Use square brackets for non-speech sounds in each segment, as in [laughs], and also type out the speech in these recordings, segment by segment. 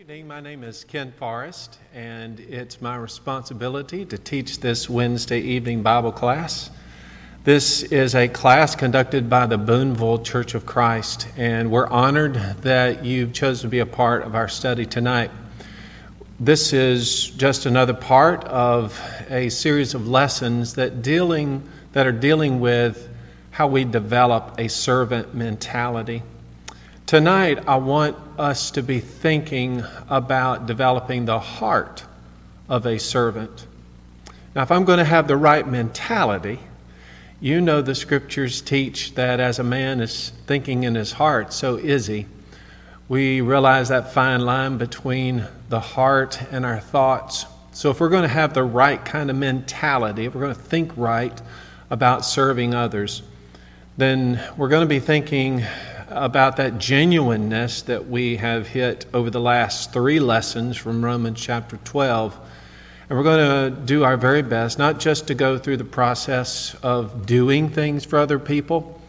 evening. My name is Ken Forrest, and it's my responsibility to teach this Wednesday evening Bible class. This is a class conducted by the Boonville Church of Christ, and we're honored that you've chosen to be a part of our study tonight. This is just another part of a series of lessons that dealing that are dealing with how we develop a servant mentality. Tonight, I want us to be thinking about developing the heart of a servant. Now, if I'm going to have the right mentality, you know the scriptures teach that as a man is thinking in his heart, so is he. We realize that fine line between the heart and our thoughts. So, if we're going to have the right kind of mentality, if we're going to think right about serving others, then we're going to be thinking about that genuineness that we have hit over the last three lessons from Romans chapter 12. And we're going to do our very best, not just to go through the process of doing things for other people,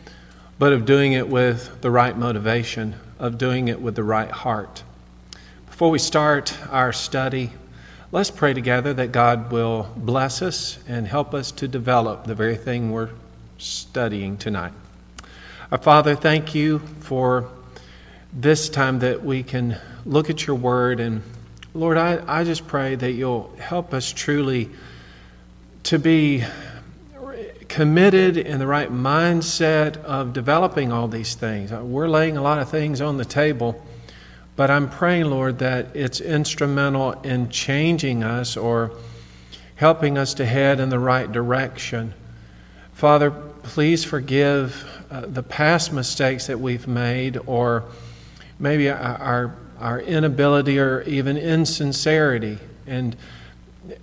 but of doing it with the right motivation, of doing it with the right heart. Before we start our study, let's pray together that God will bless us and help us to develop the very thing we're studying tonight. Our Father, thank you for this time that we can look at your word. And Lord, I, I just pray that you'll help us truly to be committed in the right mindset of developing all these things. Uh, we're laying a lot of things on the table, but I'm praying, Lord, that it's instrumental in changing us or helping us to head in the right direction. Father, please forgive uh, the past mistakes that we've made, or maybe our, our inability or even insincerity. And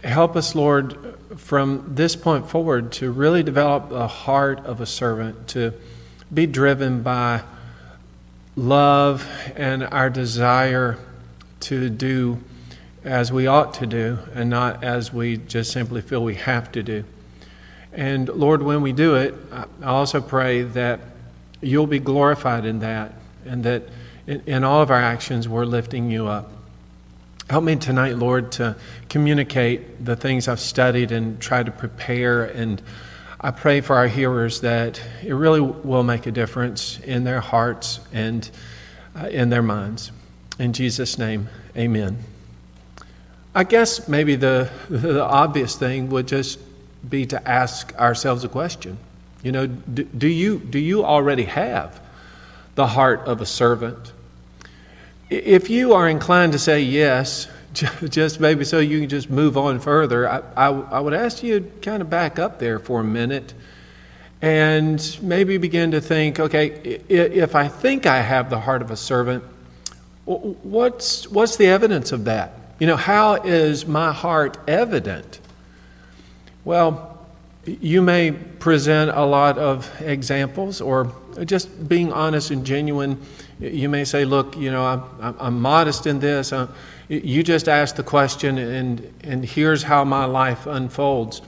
help us, Lord, from this point forward to really develop the heart of a servant, to be driven by love and our desire to do as we ought to do and not as we just simply feel we have to do. And Lord, when we do it, I also pray that you'll be glorified in that and that in, in all of our actions, we're lifting you up. Help me tonight, Lord, to communicate the things I've studied and try to prepare. And I pray for our hearers that it really will make a difference in their hearts and uh, in their minds. In Jesus' name, amen. I guess maybe the, [laughs] the obvious thing would just be to ask ourselves a question. You know, do, do, you, do you already have the heart of a servant? If you are inclined to say yes, [laughs] just maybe so you can just move on further, I, I, I would ask you to kind of back up there for a minute and maybe begin to think okay, if I think I have the heart of a servant, what's, what's the evidence of that? You know, how is my heart evident? Well, you may present a lot of examples or just being honest and genuine. You may say, Look, you know, I'm, I'm modest in this. Uh, you just asked the question, and, and here's how my life unfolds.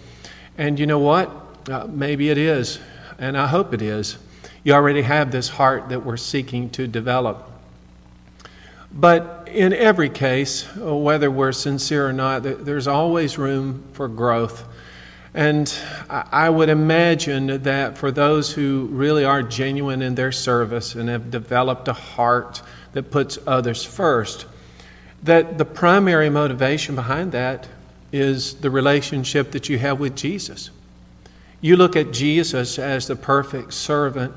And you know what? Uh, maybe it is, and I hope it is. You already have this heart that we're seeking to develop. But in every case, whether we're sincere or not, there's always room for growth. And I would imagine that for those who really are genuine in their service and have developed a heart that puts others first, that the primary motivation behind that is the relationship that you have with Jesus. You look at Jesus as the perfect servant,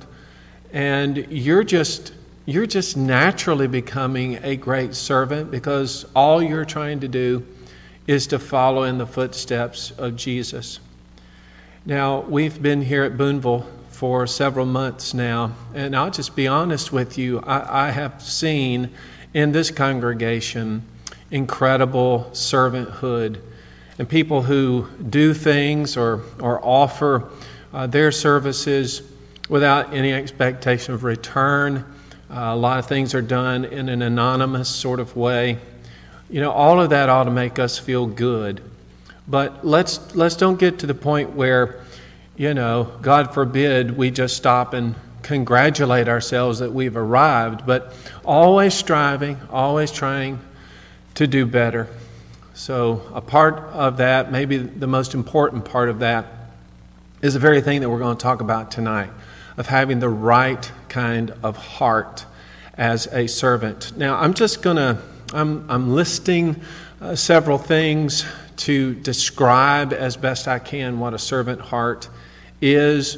and you're just you're just naturally becoming a great servant because all you're trying to do is to follow in the footsteps of Jesus. Now, we've been here at Boonville for several months now, and I'll just be honest with you. I, I have seen in this congregation incredible servanthood and people who do things or, or offer uh, their services without any expectation of return. Uh, a lot of things are done in an anonymous sort of way. You know, all of that ought to make us feel good. But let's, let's don't get to the point where, you know, God forbid we just stop and congratulate ourselves that we've arrived, but always striving, always trying to do better. So, a part of that, maybe the most important part of that, is the very thing that we're going to talk about tonight of having the right kind of heart as a servant. Now, I'm just going to, I'm, I'm listing uh, several things to describe as best I can what a servant heart is.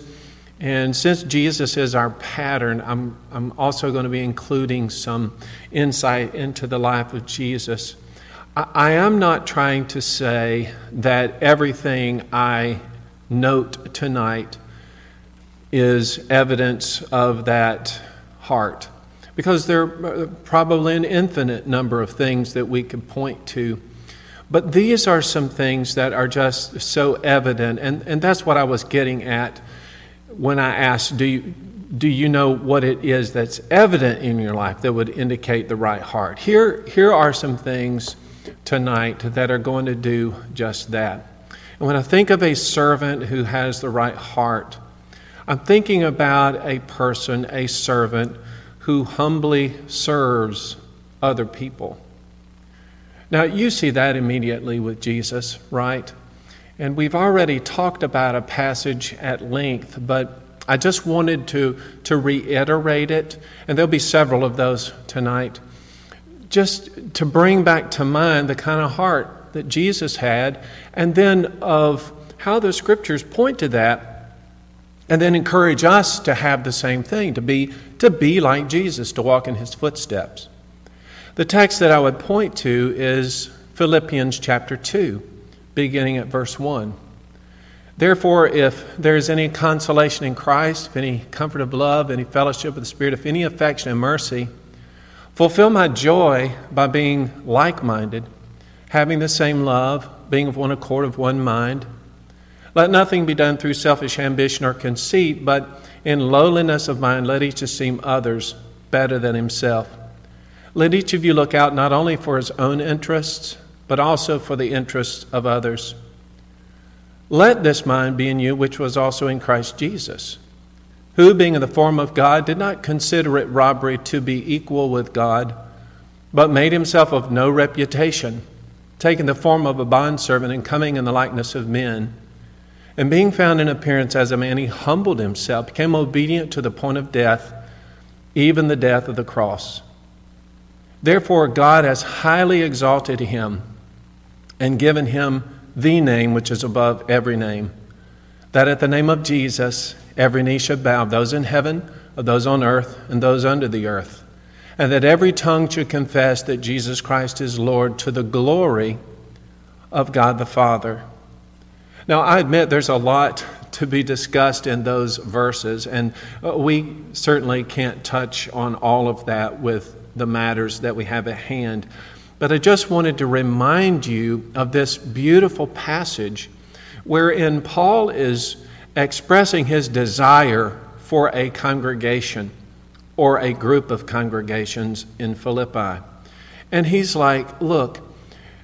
And since Jesus is our pattern, I'm, I'm also going to be including some insight into the life of Jesus. I, I am not trying to say that everything I note tonight is evidence of that heart, because there are probably an infinite number of things that we could point to. But these are some things that are just so evident, and, and that's what I was getting at when I asked, do you, do you know what it is that's evident in your life that would indicate the right heart? Here, here are some things tonight that are going to do just that. And when I think of a servant who has the right heart, I'm thinking about a person, a servant, who humbly serves other people. Now, you see that immediately with Jesus, right? And we've already talked about a passage at length, but I just wanted to, to reiterate it, and there'll be several of those tonight, just to bring back to mind the kind of heart that Jesus had, and then of how the scriptures point to that, and then encourage us to have the same thing, to be, to be like Jesus, to walk in his footsteps. The text that I would point to is Philippians chapter 2 beginning at verse 1. Therefore, if there is any consolation in Christ, if any comfort of love, any fellowship of the Spirit, if any affection and mercy, fulfill my joy by being like minded, having the same love, being of one accord, of one mind. Let nothing be done through selfish ambition or conceit, but in lowliness of mind, let each esteem others better than himself. Let each of you look out not only for his own interests, but also for the interests of others. Let this mind be in you, which was also in Christ Jesus, who, being in the form of God, did not consider it robbery to be equal with God, but made himself of no reputation, taking the form of a bondservant and coming in the likeness of men. And being found in appearance as a man, he humbled himself, became obedient to the point of death, even the death of the cross. Therefore, God has highly exalted him and given him the name which is above every name, that at the name of Jesus every knee should bow, those in heaven, those on earth, and those under the earth, and that every tongue should confess that Jesus Christ is Lord to the glory of God the Father. Now, I admit there's a lot to be discussed in those verses, and uh, we certainly can't touch on all of that with the matters that we have at hand. But I just wanted to remind you of this beautiful passage wherein Paul is expressing his desire for a congregation or a group of congregations in Philippi. And he's like, Look,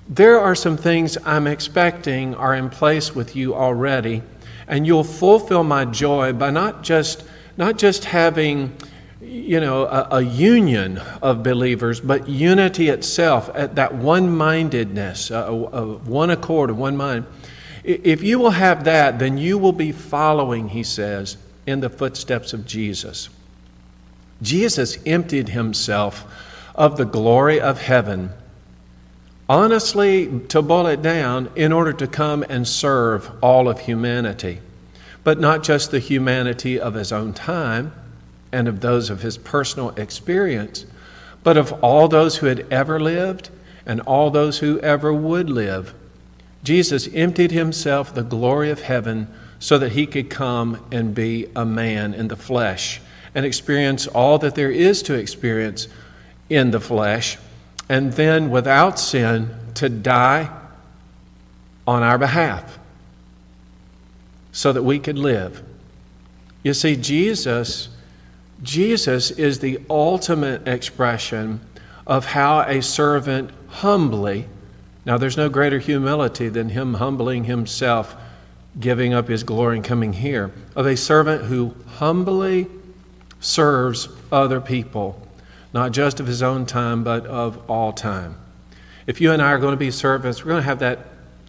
there are some things I'm expecting are in place with you already, and you'll fulfill my joy by not just, not just having you know, a, a, union of believers, but unity itself, at that one mindedness, uh, of one accord, of one mind. If you will have that, then you will be following, he says, in the footsteps of Jesus. Jesus emptied himself of the glory of heaven, honestly, to boil it down, in order to come and serve all of humanity. But not just the humanity of his own time and of those of his personal experience, but of all those who had ever lived and all those who ever would live. Jesus emptied himself the glory of heaven so that he could come and be a man in the flesh and experience all that there is to experience in the flesh, and then without sin to die on our behalf so that we could live. You see, Jesus Jesus is the ultimate expression of how a servant humbly, now there's no greater humility than him humbling himself, giving up his glory and coming here, of a servant who humbly serves other people, not just of his own time, but of all time. If you and I are going to be servants, we're going to have that,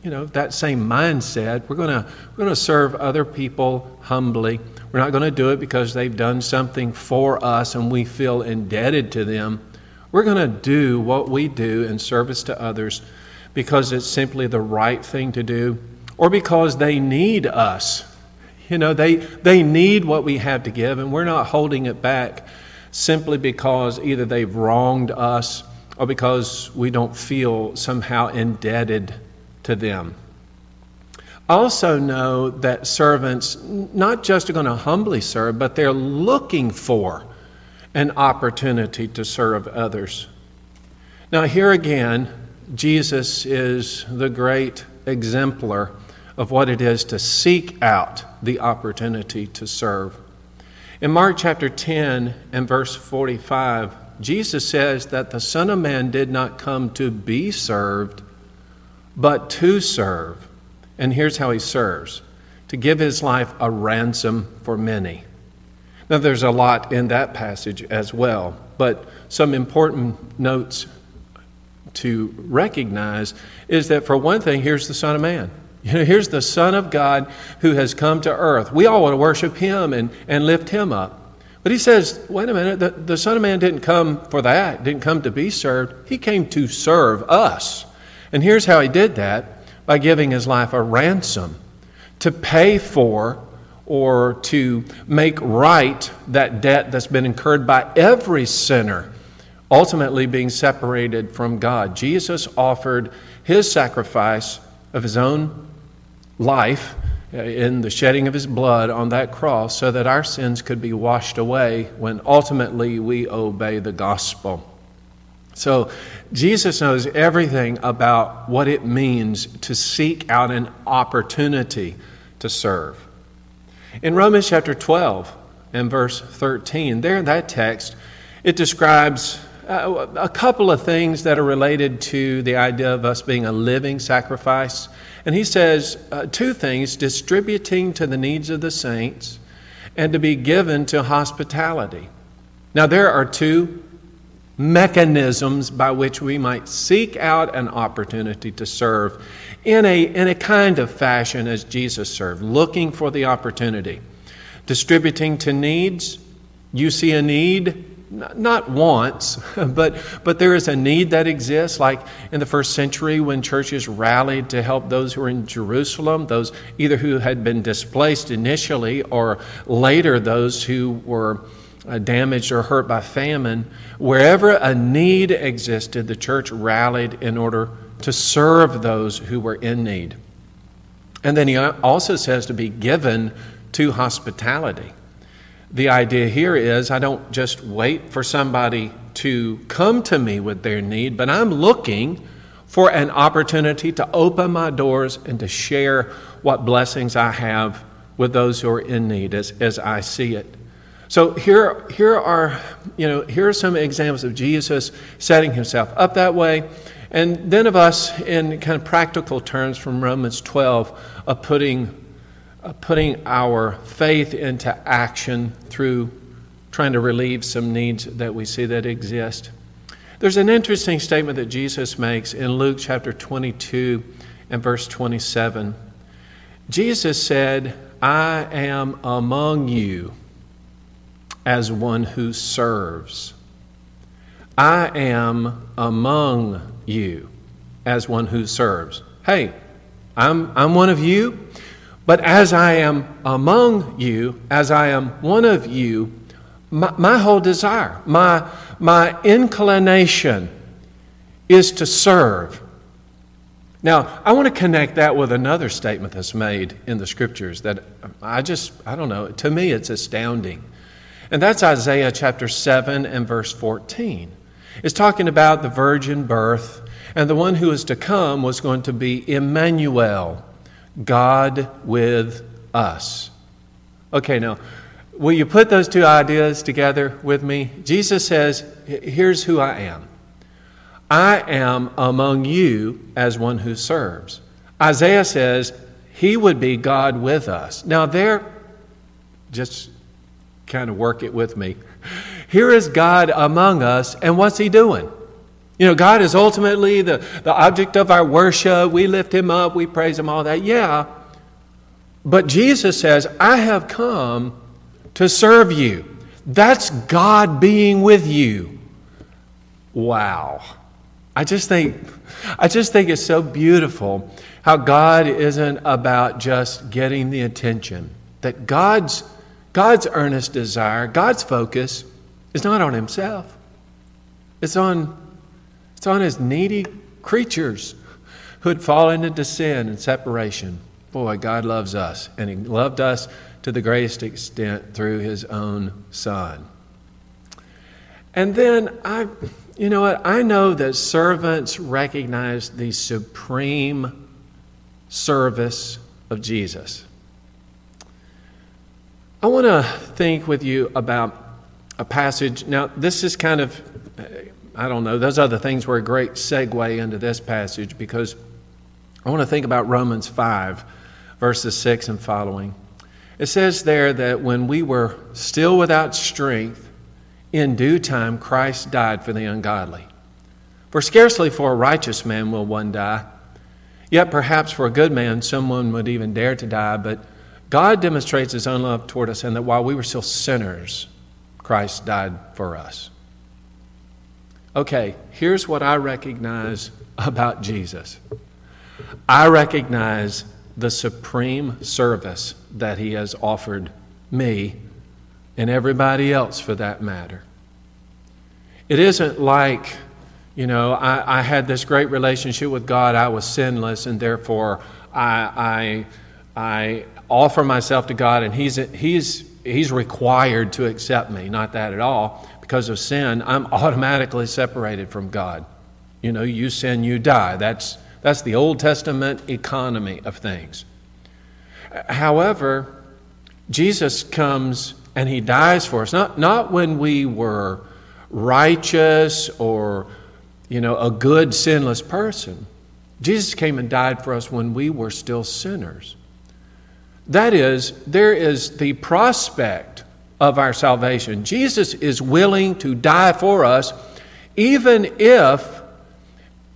you know, that same mindset. We're going to, we're going to serve other people humbly. We're not going to do it because they've done something for us and we feel indebted to them. We're going to do what we do in service to others because it's simply the right thing to do or because they need us. You know, they, they need what we have to give, and we're not holding it back simply because either they've wronged us or because we don't feel somehow indebted to them. Also, know that servants not just are going to humbly serve, but they're looking for an opportunity to serve others. Now, here again, Jesus is the great exemplar of what it is to seek out the opportunity to serve. In Mark chapter 10 and verse 45, Jesus says that the Son of Man did not come to be served, but to serve. And here's how he serves to give his life a ransom for many. Now, there's a lot in that passage as well, but some important notes to recognize is that, for one thing, here's the Son of Man. You know, here's the Son of God who has come to earth. We all want to worship him and, and lift him up. But he says, wait a minute, the, the Son of Man didn't come for that, didn't come to be served. He came to serve us. And here's how he did that by giving his life a ransom to pay for or to make right that debt that's been incurred by every sinner, ultimately being separated from God. Jesus offered his sacrifice of his own life uh, in the shedding of his blood on that cross so that our sins could be washed away when ultimately we obey the gospel. So, Jesus knows everything about what it means to seek out an opportunity to serve. In Romans chapter 12 and verse 13, there in that text, it describes uh, a couple of things that are related to the idea of us being a living sacrifice. And he says uh, two things distributing to the needs of the saints and to be given to hospitality. Now, there are two mechanisms by which we might seek out an opportunity to serve in a, in a kind of fashion as Jesus served, looking for the opportunity. Distributing to needs, you see a need, not once, [laughs] but, but there is a need that exists, like in the first century when churches rallied to help those who were in Jerusalem, those either who had been displaced initially or later those who were uh, damaged or hurt by famine. Wherever a need existed, the church rallied in order to serve those who were in need. And then he also says to be given to hospitality. The idea here is I don't just wait for somebody to come to me with their need, but I'm looking for an opportunity to open my doors and to share what blessings I have with those who are in need as, as I see it. So here, here are, you know, here are some examples of Jesus setting himself up that way. And then of us in kind of practical terms from Romans 12 of putting putting our faith into action through trying to relieve some needs that we see that exist. There's an interesting statement that Jesus makes in Luke chapter 22 and verse 27. Jesus said, I am among you as one who serves. I am among you as one who serves. Hey, I'm, I'm one of you. But as I am among you, as I am one of you, my, my whole desire, my, my inclination is to serve. Now, I want to connect that with another statement that's made in the scriptures that I just, I don't know, to me it's astounding. And that's Isaiah chapter 7 and verse 14. It's talking about the virgin birth, and the one who is to come was going to be Emmanuel. God with us. Okay, now, will you put those two ideas together with me? Jesus says, Here's who I am I am among you as one who serves. Isaiah says, He would be God with us. Now, there, just kind of work it with me. [laughs] Here is God among us, and what's He doing? You know, God is ultimately the, the object of our worship. We lift Him up, we praise Him, all that. Yeah. But Jesus says, I have come to serve you. That's God being with you. Wow. I just think I just think it's so beautiful how God isn't about just getting the attention. That God's God's earnest desire, God's focus is not on himself. It's on it's on his needy creatures who had fallen into sin and separation. Boy, God loves us, and he loved us to the greatest extent through his own son. And then I you know what? I know that servants recognize the supreme service of Jesus. I want to think with you about a passage. Now, this is kind of, I don't know, those other things were a great segue into this passage because I want to think about Romans 5, verses 6 and following. It says there that when we were still without strength, in due time, Christ died for the ungodly. For scarcely for a righteous man will one die, yet perhaps for a good man someone would even dare to die. But God demonstrates his own love toward us, and that while we were still sinners, Christ died for us. Okay, here's what I recognize about Jesus I recognize the supreme service that he has offered me and everybody else for that matter. It isn't like, you know, I, I had this great relationship with God, I was sinless, and therefore I, I, I offer myself to God, and he's, he's, he's required to accept me. Not that at all. Because of sin, I'm automatically separated from God. You know, you sin, you die. That's, that's the Old Testament economy of things. However, Jesus comes and he dies for us. Not, not when we were righteous or, you know, a good, sinless person. Jesus came and died for us when we were still sinners. That is, there is the prospect of our salvation. Jesus is willing to die for us, even if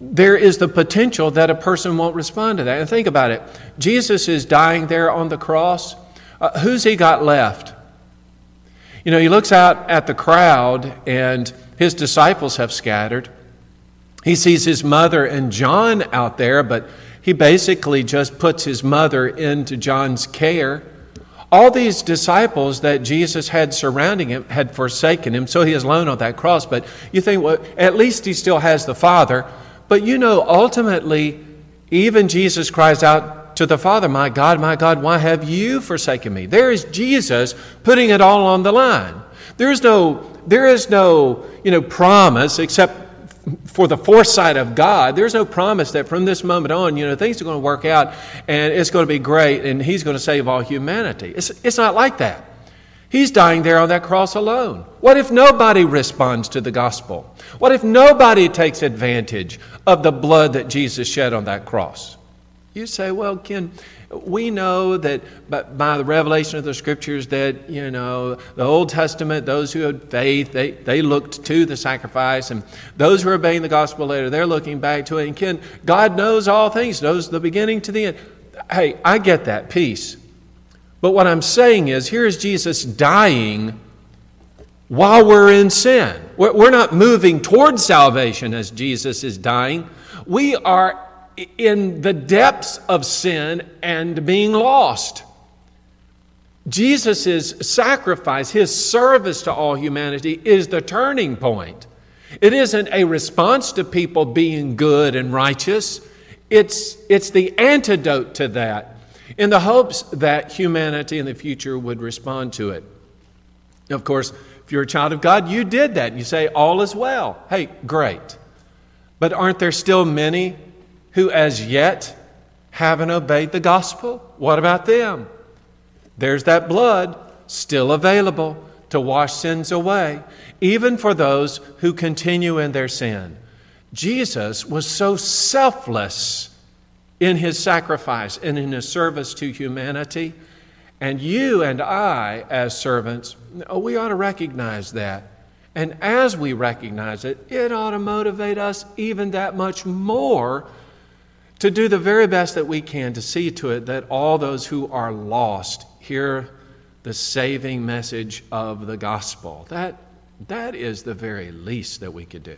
there is the potential that a person won't respond to that. And think about it Jesus is dying there on the cross. Uh, who's he got left? You know, he looks out at the crowd, and his disciples have scattered. He sees his mother and John out there, but he basically just puts his mother into John's care. All these disciples that Jesus had surrounding him had forsaken him, so he is alone on that cross. But you think, well, at least he still has the Father. But you know, ultimately, even Jesus cries out to the Father, My God, my God, why have you forsaken me? There is Jesus putting it all on the line. There is no, there is no you know, promise except for the foresight of God. There's no promise that from this moment on, you know, things are going to work out and it's going to be great and He's going to save all humanity. It's, it's not like that. He's dying there on that cross alone. What if nobody responds to the gospel? What if nobody takes advantage of the blood that Jesus shed on that cross? You say, well, Ken, we know that by the revelation of the scriptures that, you know, the Old Testament, those who had faith, they, they looked to the sacrifice, and those who are obeying the gospel later, they're looking back to it. And God knows all things, knows the beginning to the end. Hey, I get that piece. But what I'm saying is, here is Jesus dying while we're in sin. We're not moving towards salvation as Jesus is dying. We are in the depths of sin and being lost. Jesus' sacrifice, his service to all humanity, is the turning point. It isn't a response to people being good and righteous, it's, it's the antidote to that in the hopes that humanity in the future would respond to it. Of course, if you're a child of God, you did that. You say, All is well. Hey, great. But aren't there still many who as yet haven't obeyed the gospel? What about them? There's that blood still available to wash sins away, even for those who continue in their sin. Jesus was so selfless in his sacrifice and in his service to humanity. And you and I, as servants, we ought to recognize that And as we recognize it, it ought to motivate us even that much more to do the very best that we can to see to it that all those who are lost hear the saving message of the gospel. That, that is the very least that we could do.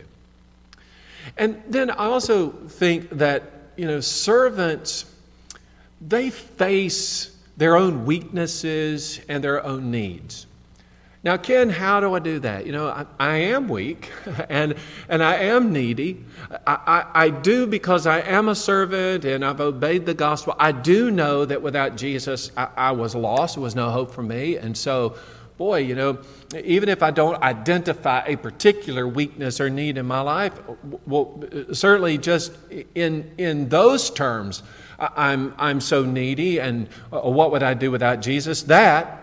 And then I also think that, you know, servants, they face their own weaknesses and their own needs. Now, Ken, how do I do that? You know, I, I am weak [laughs] and, and I am needy. I, I, I, do because I am a servant and I've obeyed the gospel. I do know that without Jesus, I, I was lost. There was no hope for me. And so, boy, you know, even if I don't identify a particular weakness or need in my life, well, certainly just in, in those terms, I'm, I'm so needy and uh, what would I do without Jesus? That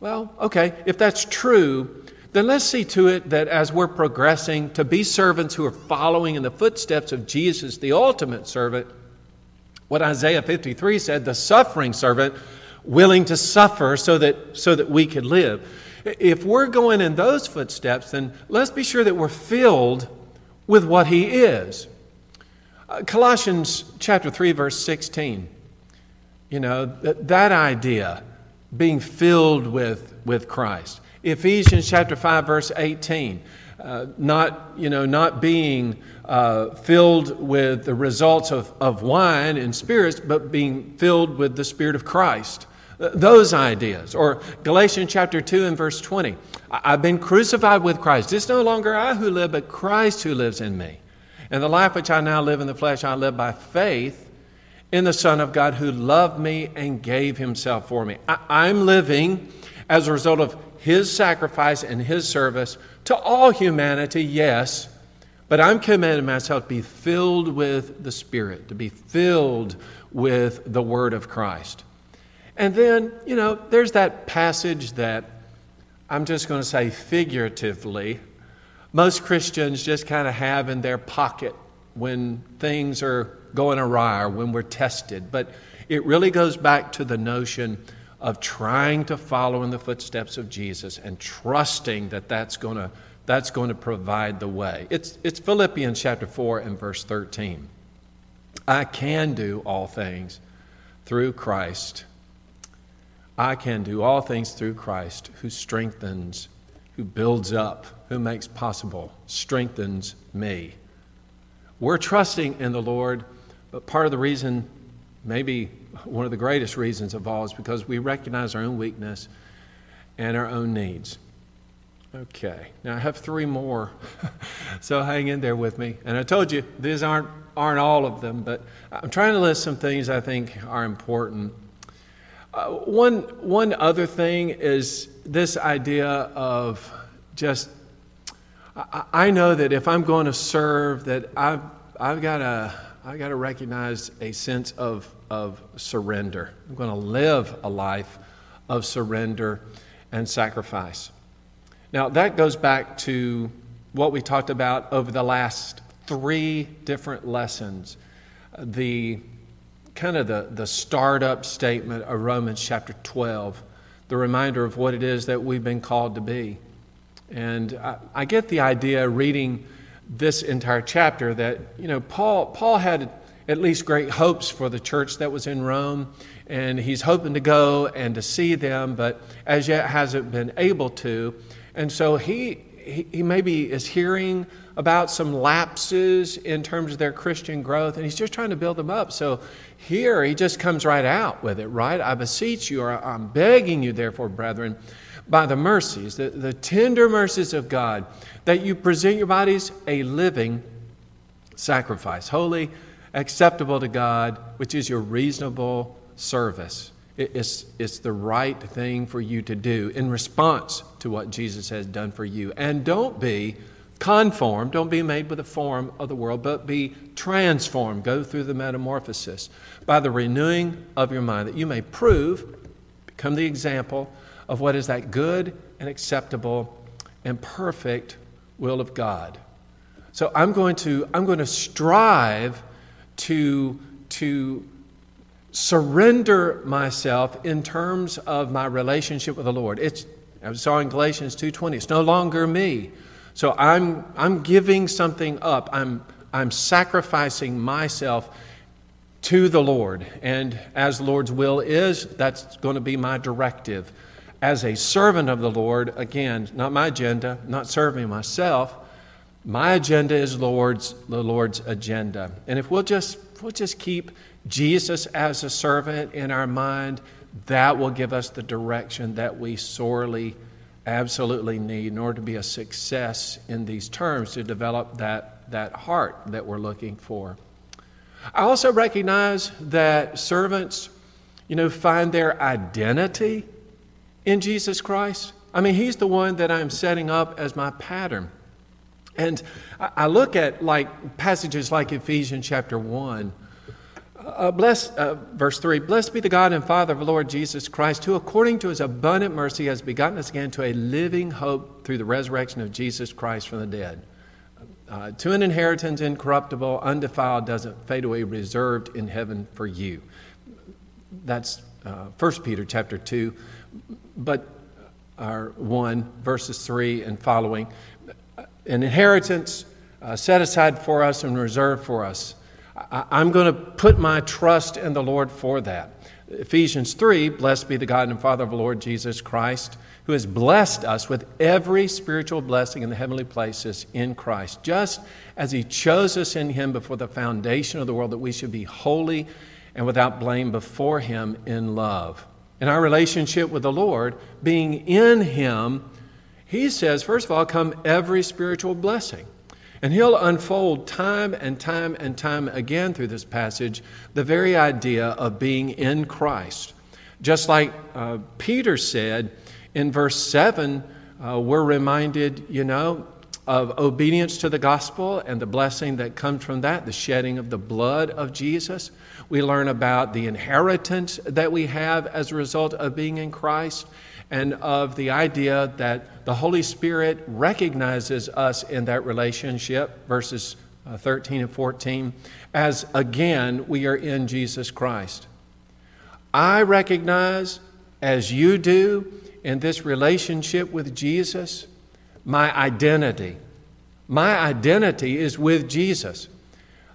well, okay, if that's true, then let's see to it that as we're progressing to be servants who are following in the footsteps of Jesus, the ultimate servant, what Isaiah 53 said, the suffering servant, willing to suffer so that, so that we could live. If we're going in those footsteps, then let's be sure that we're filled with what he is. Uh, Colossians chapter 3, verse 16. You know, that, that idea being filled with, with Christ. Ephesians chapter 5, verse 18. Uh, not, you know, not being uh, filled with the results of, of wine and spirits, but being filled with the Spirit of Christ. those ideas. Or Galatians chapter 2 and verse 20. I've been crucified with Christ. It's no longer I who live, but Christ who lives in me. And the life which I now live in the flesh, I live by faith in the Son of God who loved me and gave himself for me. I, am living as a result of his sacrifice and his service to all humanity, yes, but I'm commanding myself to be filled with the Spirit, to be filled with the Word of Christ. And then, you know, there's that passage that I'm just going to say figuratively, most Christians just kind of have in their pocket when things are going awry or when we're tested. But it really goes back to the notion of trying to follow in the footsteps of Jesus and trusting that that's going to, that's going to provide the way. It's, it's Philippians chapter 4 and verse 13. I can do all things through Christ. I can do all things through Christ who strengthens, who builds up, who makes possible, strengthens me. We're trusting in the Lord but part of the reason, maybe one of the greatest reasons of all, is because we recognize our own weakness and our own needs. Okay, now I have three more, [laughs] so hang in there with me. And I told you these aren't aren't all of them, but I'm trying to list some things I think are important. Uh, one one other thing is this idea of just I, I know that if I'm going to serve, that I've I've got to I got to recognize a sense of, of surrender. I'm going to live a life of surrender and sacrifice. Now, that goes back to what we talked about over the last three different lessons. The kind of the, the startup statement of Romans chapter 12, the reminder of what it is that we've been called to be. And I, I get the idea reading this entire chapter that, you know, Paul, Paul had at least great hopes for the church that was in Rome, and he's hoping to go and to see them, but as yet hasn't been able to. And so he, he, he maybe is hearing about some lapses in terms of their Christian growth, and he's just trying to build them up. So here he just comes right out with it, right? I beseech you, or I'm begging you, therefore, brethren, by the mercies, the, the tender mercies of God, that you present your bodies a living sacrifice, holy, acceptable to God, which is your reasonable service. It's, it's the right thing for you to do in response to what Jesus has done for you. And don't be conformed, don't be made with the form of the world, but be transformed. Go through the metamorphosis by the renewing of your mind, that you may prove, become the example of what is that good and acceptable and perfect will of God. So I'm going to, I'm going to strive to, to surrender myself in terms of my relationship with the Lord. It's, I saw in Galatians 2.20, it's no longer me So I'm, I'm giving something up. I'm, I'm sacrificing myself to the Lord. And as the Lord's will is, that's going to be my directive. As a servant of the Lord, again, not my agenda, not serving myself. My agenda is Lord's, the Lord's agenda. And if we'll just, we'll just keep Jesus as a servant in our mind, that will give us the direction that we sorely, absolutely need in order to be a success in these terms, to develop that, that heart that we're looking for. I also recognize that servants, you know, find their identity in Jesus Christ. I mean, He's the one that I'm setting up as my pattern. And I look at like passages like Ephesians chapter 1. Uh, bless, uh, verse 3 Blessed be the God and Father of the Lord Jesus Christ, who according to his abundant mercy has begotten us again to a living hope through the resurrection of Jesus Christ from the dead uh, to an inheritance incorruptible, undefiled, doesn't fade away, reserved in heaven for you. That's uh, 1 Peter chapter 2, but our 1, verses 3 and following. An inheritance uh, set aside for us and reserved for us. I, I'm going to put my trust in the Lord for that. Ephesians 3 Blessed be the God and Father of the Lord Jesus Christ who has blessed us with every spiritual blessing in the heavenly places in Christ, just as He chose us in Him before the foundation of the world, that we should be holy and without blame before Him in love. In our relationship with the Lord, being in Him, He says, first of all, come every spiritual blessing. And he'll unfold time and time and time again through this passage the very idea of being in Christ. Just like uh, Peter said, in verse 7, uh, we're reminded, you know, of obedience to the gospel and the blessing that comes from that, the shedding of the blood of Jesus. We learn about the inheritance that we have as a result of being in Christ and of the idea that the Holy Spirit recognizes us in that relationship, verses uh, 13 and 14, as again we are in Jesus Christ. I recognize, as you do, in this relationship with Jesus, my identity. My identity is with Jesus.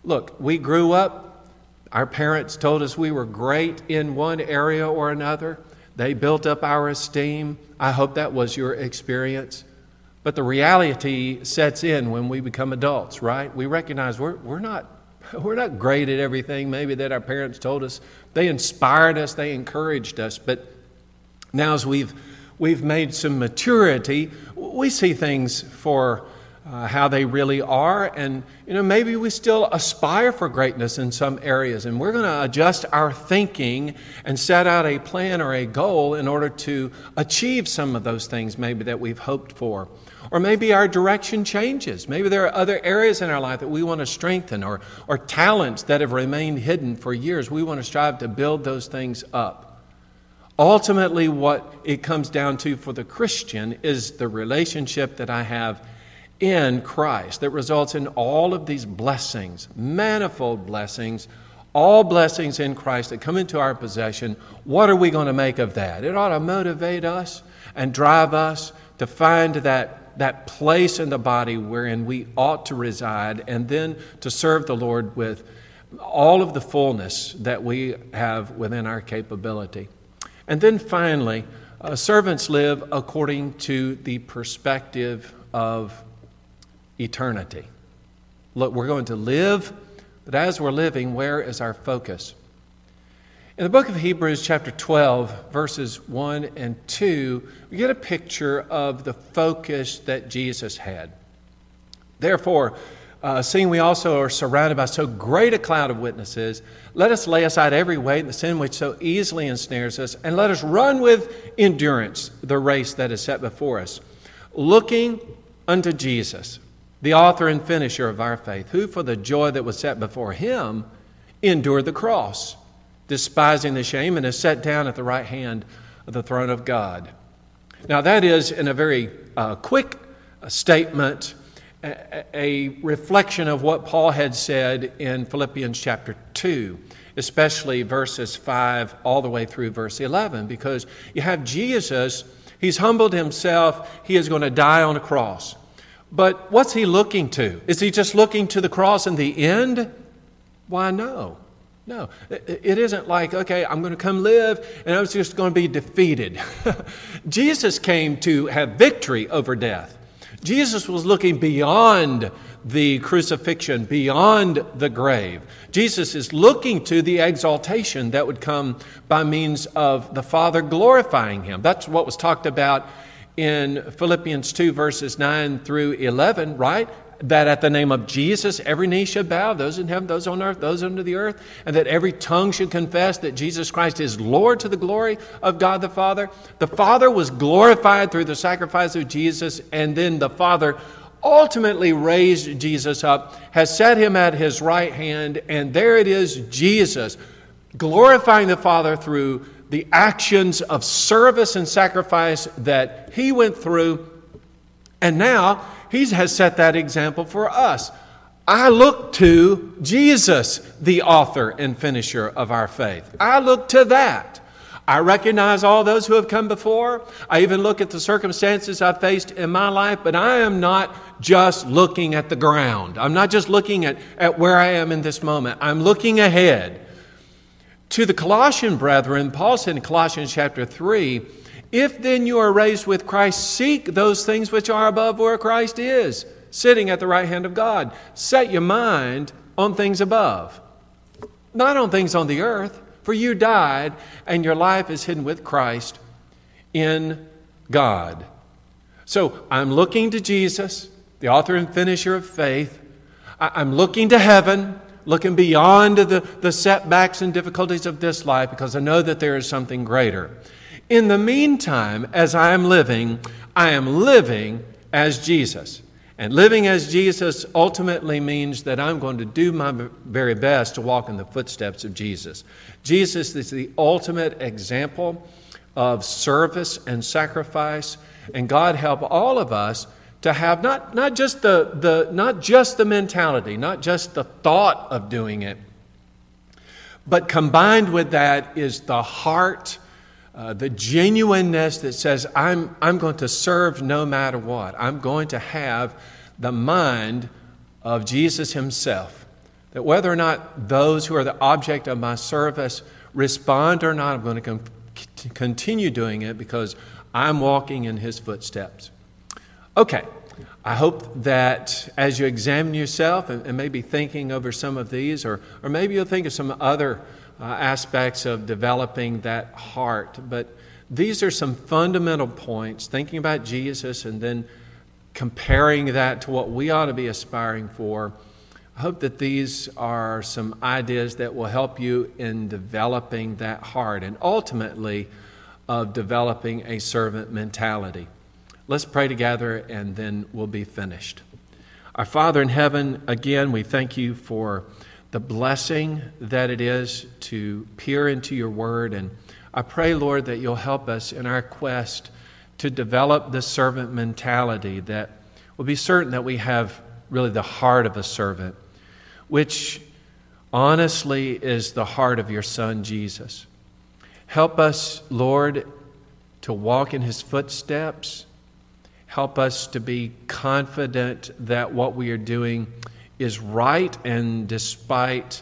Look, we grew up, our parents told us we were great in one area or another. They built up our esteem. I hope that was your experience. But the reality sets in when we become adults, right? We recognize we're, we're, not, [laughs] we're not great at everything maybe that our parents told us. They inspired us, they encouraged us. But now, as we've we've made some maturity, we see things for uh, how they really are. And, you know, maybe we still aspire for greatness in some areas. And we're going to adjust our thinking and set out a plan or a goal in order to achieve some of those things maybe that we've hoped for. Or maybe our direction changes. Maybe there are other areas in our life that we want to strengthen or, or talents that have remained hidden for years. We want to strive to build those things up. Ultimately, what it comes down to for the Christian is the relationship that I have in Christ that results in all of these blessings, manifold blessings, all blessings in Christ that come into our possession. What are we going to make of that? It ought to motivate us and drive us to find that, that place in the body wherein we ought to reside and then to serve the Lord with all of the fullness that we have within our capability. And then finally, uh, servants live according to the perspective of eternity. Look, we're going to live, but as we're living, where is our focus? In the book of Hebrews, chapter 12, verses 1 and 2, we get a picture of the focus that Jesus had. Therefore, uh, seeing we also are surrounded by so great a cloud of witnesses, let us lay aside every weight and the sin which so easily ensnares us, and let us run with endurance the race that is set before us, looking unto Jesus, the author and finisher of our faith, who for the joy that was set before him endured the cross, despising the shame, and is set down at the right hand of the throne of God. Now, that is, in a very uh, quick uh, statement, a, reflection of what Paul had said in Philippians chapter 2, especially verses 5 all the way through verse 11, because you have Jesus, he's humbled himself, he is going to die on a cross. But what's he looking to? Is he just looking to the cross and the end? Why, no. No, it isn't like, okay, I'm going to come live and I'm just going to be defeated. [laughs] Jesus came to have victory over death. Jesus was looking beyond the crucifixion, beyond the grave. Jesus is looking to the exaltation that would come by means of the Father glorifying him. That's what was talked about in Philippians 2, verses 9 through 11, right? That at the name of Jesus every knee should bow, those in heaven, those on earth, those under the earth, and that every tongue should confess that Jesus Christ is Lord to the glory of God the Father. The Father was glorified through the sacrifice of Jesus, and then the Father ultimately raised Jesus up, has set him at his right hand, and there it is, Jesus, glorifying the Father through the actions of service and sacrifice that he went through. And now he has set that example for us. I look to Jesus, the author and finisher of our faith. I look to that. I recognize all those who have come before. I even look at the circumstances I've faced in my life, but I am not just looking at the ground. I'm not just looking at, at where I am in this moment. I'm looking ahead. To the Colossian brethren, Paul said in Colossians chapter 3 if then you are raised with Christ, seek those things which are above where Christ is, sitting at the right hand of God. Set your mind on things above, not on things on the earth, for you died and your life is hidden with Christ in God. So I'm looking to Jesus, the author and finisher of faith. I'm looking to heaven, looking beyond the, the setbacks and difficulties of this life because I know that there is something greater. In the meantime, as I am living, I am living as Jesus. And living as Jesus ultimately means that I'm going to do my very best to walk in the footsteps of Jesus. Jesus is the ultimate example of service and sacrifice, and God help all of us to have not, not, just the, the, not just the mentality, not just the thought of doing it, but combined with that is the heart uh, the genuineness that says, I'm, I'm going to serve no matter what. I'm going to have the mind of Jesus Himself. That whether or not those who are the object of my service respond or not, I'm going to com- continue doing it because I'm walking in His footsteps. Okay, I hope that as you examine yourself and, and maybe thinking over some of these, or, or maybe you'll think of some other uh, aspects of developing that heart. But these are some fundamental points, thinking about Jesus and then comparing that to what we ought to be aspiring for. I hope that these are some ideas that will help you in developing that heart and ultimately of developing a servant mentality. Let's pray together and then we'll be finished. Our Father in heaven, again, we thank you for the blessing that it is to peer into your word. And I pray, Lord, that you'll help us in our quest to develop the servant mentality that will be certain that we have really the heart of a servant, which honestly is the heart of your Son, Jesus. Help us, Lord, to walk in his footsteps. Help us to be confident that what we are doing is right, and despite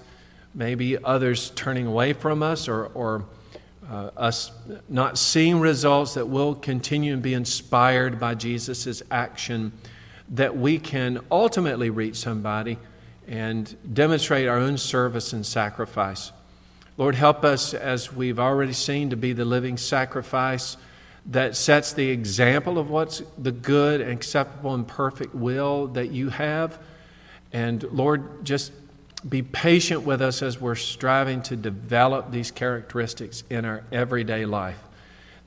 maybe others turning away from us or, or uh, us not seeing results, that we'll continue and be inspired by Jesus' action, that we can ultimately reach somebody and demonstrate our own service and sacrifice. Lord, help us, as we've already seen, to be the living sacrifice that sets the example of what's the good and acceptable and perfect will that you have. And Lord, just be patient with us as we're striving to develop these characteristics in our everyday life.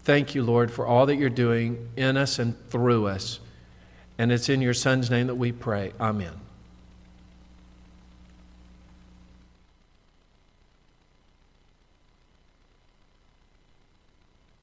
Thank you, Lord, for all that you're doing in us and through us. And it's in your Son's name that we pray. Amen.